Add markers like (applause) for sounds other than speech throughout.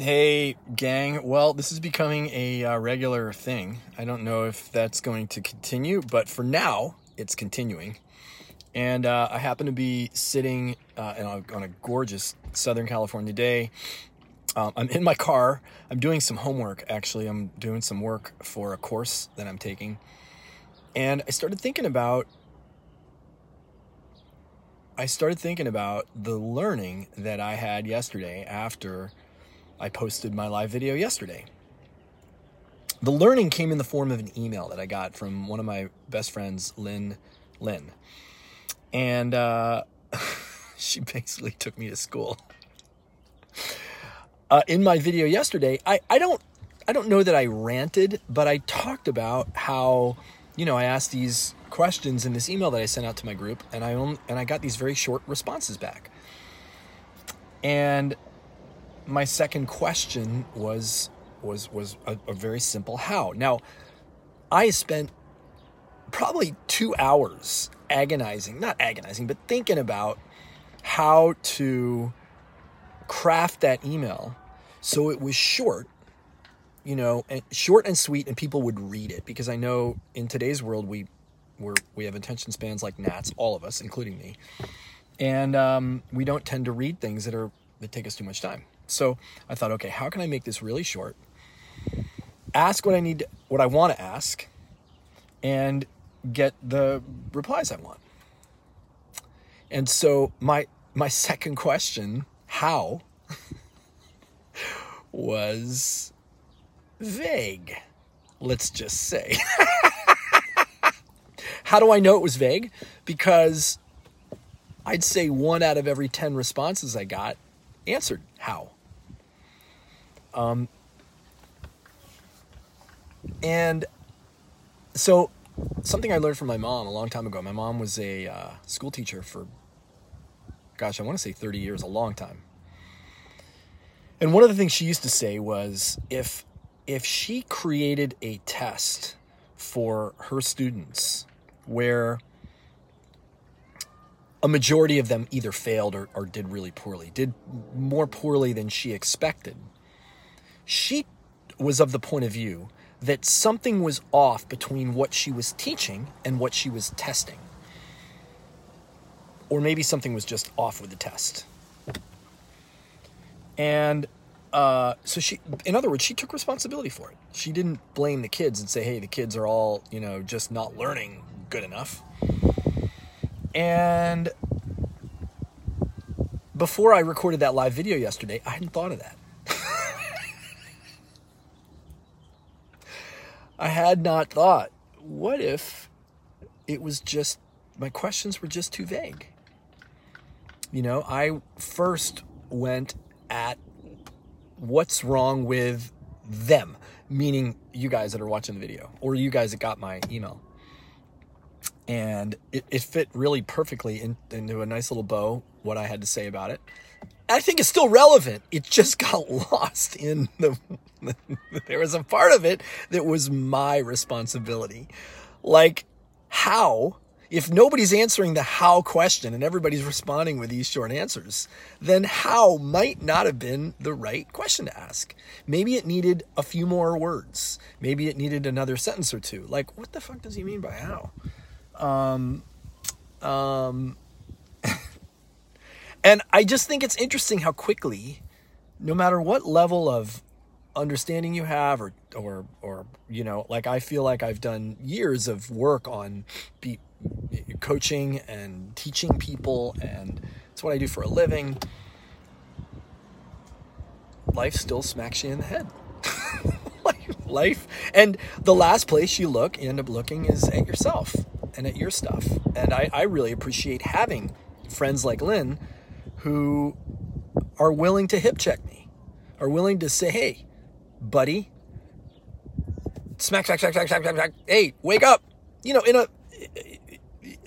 Hey, gang. Well, this is becoming a uh, regular thing. I don't know if that's going to continue, but for now, it's continuing. And uh, I happen to be sitting uh, on a gorgeous Southern California day. Um, I'm in my car. I'm doing some homework, actually. I'm doing some work for a course that I'm taking. And I started thinking about. I started thinking about the learning that I had yesterday after I posted my live video yesterday. The learning came in the form of an email that I got from one of my best friends, Lynn Lynn. And uh, (laughs) she basically took me to school. Uh, in my video yesterday, I, I don't I don't know that I ranted, but I talked about how, you know, I asked these questions in this email that I sent out to my group, and I own, and I got these very short responses back. And my second question was was was a, a very simple how. Now, I spent probably two hours agonizing, not agonizing, but thinking about how to craft that email so it was short, you know, and short and sweet, and people would read it because I know in today's world we we're, we have attention spans like gnats, all of us, including me, and um, we don't tend to read things that are that take us too much time. So I thought, okay, how can I make this really short? Ask what I need, what I want to ask, and get the replies I want. And so my my (laughs) second question, how, (laughs) was vague. Let's just say. (laughs) how do I know it was vague? Because I'd say one out of every 10 responses I got answered how. Um, and so, something I learned from my mom a long time ago. My mom was a uh, school teacher for, gosh, I want to say 30 years, a long time. And one of the things she used to say was if if she created a test for her students where a majority of them either failed or, or did really poorly, did more poorly than she expected, she was of the point of view that something was off between what she was teaching and what she was testing. Or maybe something was just off with the test. And uh, so she, in other words, she took responsibility for it. She didn't blame the kids and say, hey, the kids are all, you know, just not learning good enough. And before I recorded that live video yesterday, I hadn't thought of that. I had not thought, what if it was just, my questions were just too vague? You know, I first went at what's wrong with them, meaning you guys that are watching the video or you guys that got my email. And it, it fit really perfectly in, into a nice little bow, what I had to say about it. I think it's still relevant. It just (laughs) got lost in the. (laughs) there was a part of it that was my responsibility. Like, how, if nobody's answering the how question and everybody's responding with these short answers, then how might not have been the right question to ask. Maybe it needed a few more words. Maybe it needed another sentence or two. Like, what the fuck does he mean by how? Um, um, (laughs) and I just think it's interesting how quickly, no matter what level of understanding you have or or or you know, like I feel like I've done years of work on be, coaching and teaching people and it's what I do for a living. Life still smacks you in the head. (laughs) life and the last place you look you end up looking is at yourself and at your stuff and I, I really appreciate having friends like lynn who are willing to hip check me, are willing to say, hey, buddy, smack, smack, smack, smack, smack, smack, smack, hey, wake up. You know, in a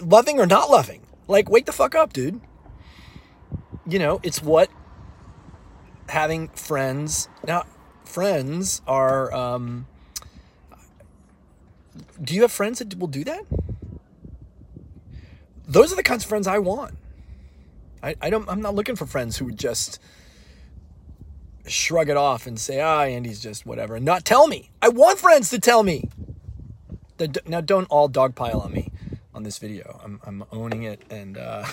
loving or not loving, like, wake the fuck up, dude. You know, it's what having friends. Now, friends are, um, do you have friends that will do that? Those are the kinds of friends I want. I, I don't I'm not looking for friends who would just shrug it off and say, ah, Andy's just whatever, and not tell me. I want friends to tell me. Now, don't all dogpile on me on this video. I'm, I'm owning it, and uh,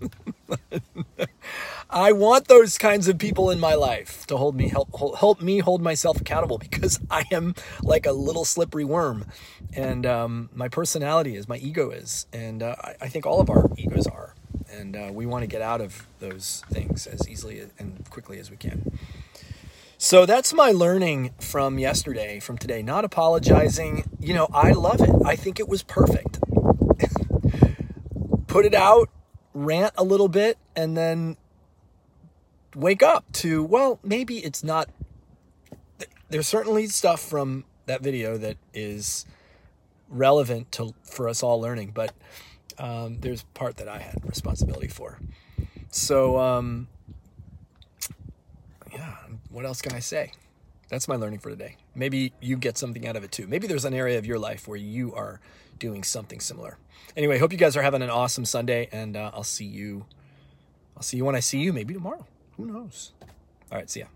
(laughs) I want those kinds of people in my life to hold me help help me hold myself accountable because (laughs) I am like a little slippery worm, and um, my personality is my ego is, and uh, I, I, think all of our egos are, and uh, we want to get out of those things as easily and quickly as we can. So that's my learning from yesterday, from today. Not apologizing. You know, I love it. I think it was perfect. (laughs) Put it out, rant a little bit, and then wake up to, well, maybe it's not. There's certainly stuff from that video that is relevant to for us all learning, but um, there's part that I had responsibility for. So, um, yeah, what else can I say? That's my learning for today. Maybe you get something out of it too. Maybe there's an area of your life where you are doing something similar. Anyway, hope you guys are having an awesome Sunday, and uh, I'll see you. I'll see you when I see you. Maybe tomorrow. Who knows? All right, see ya.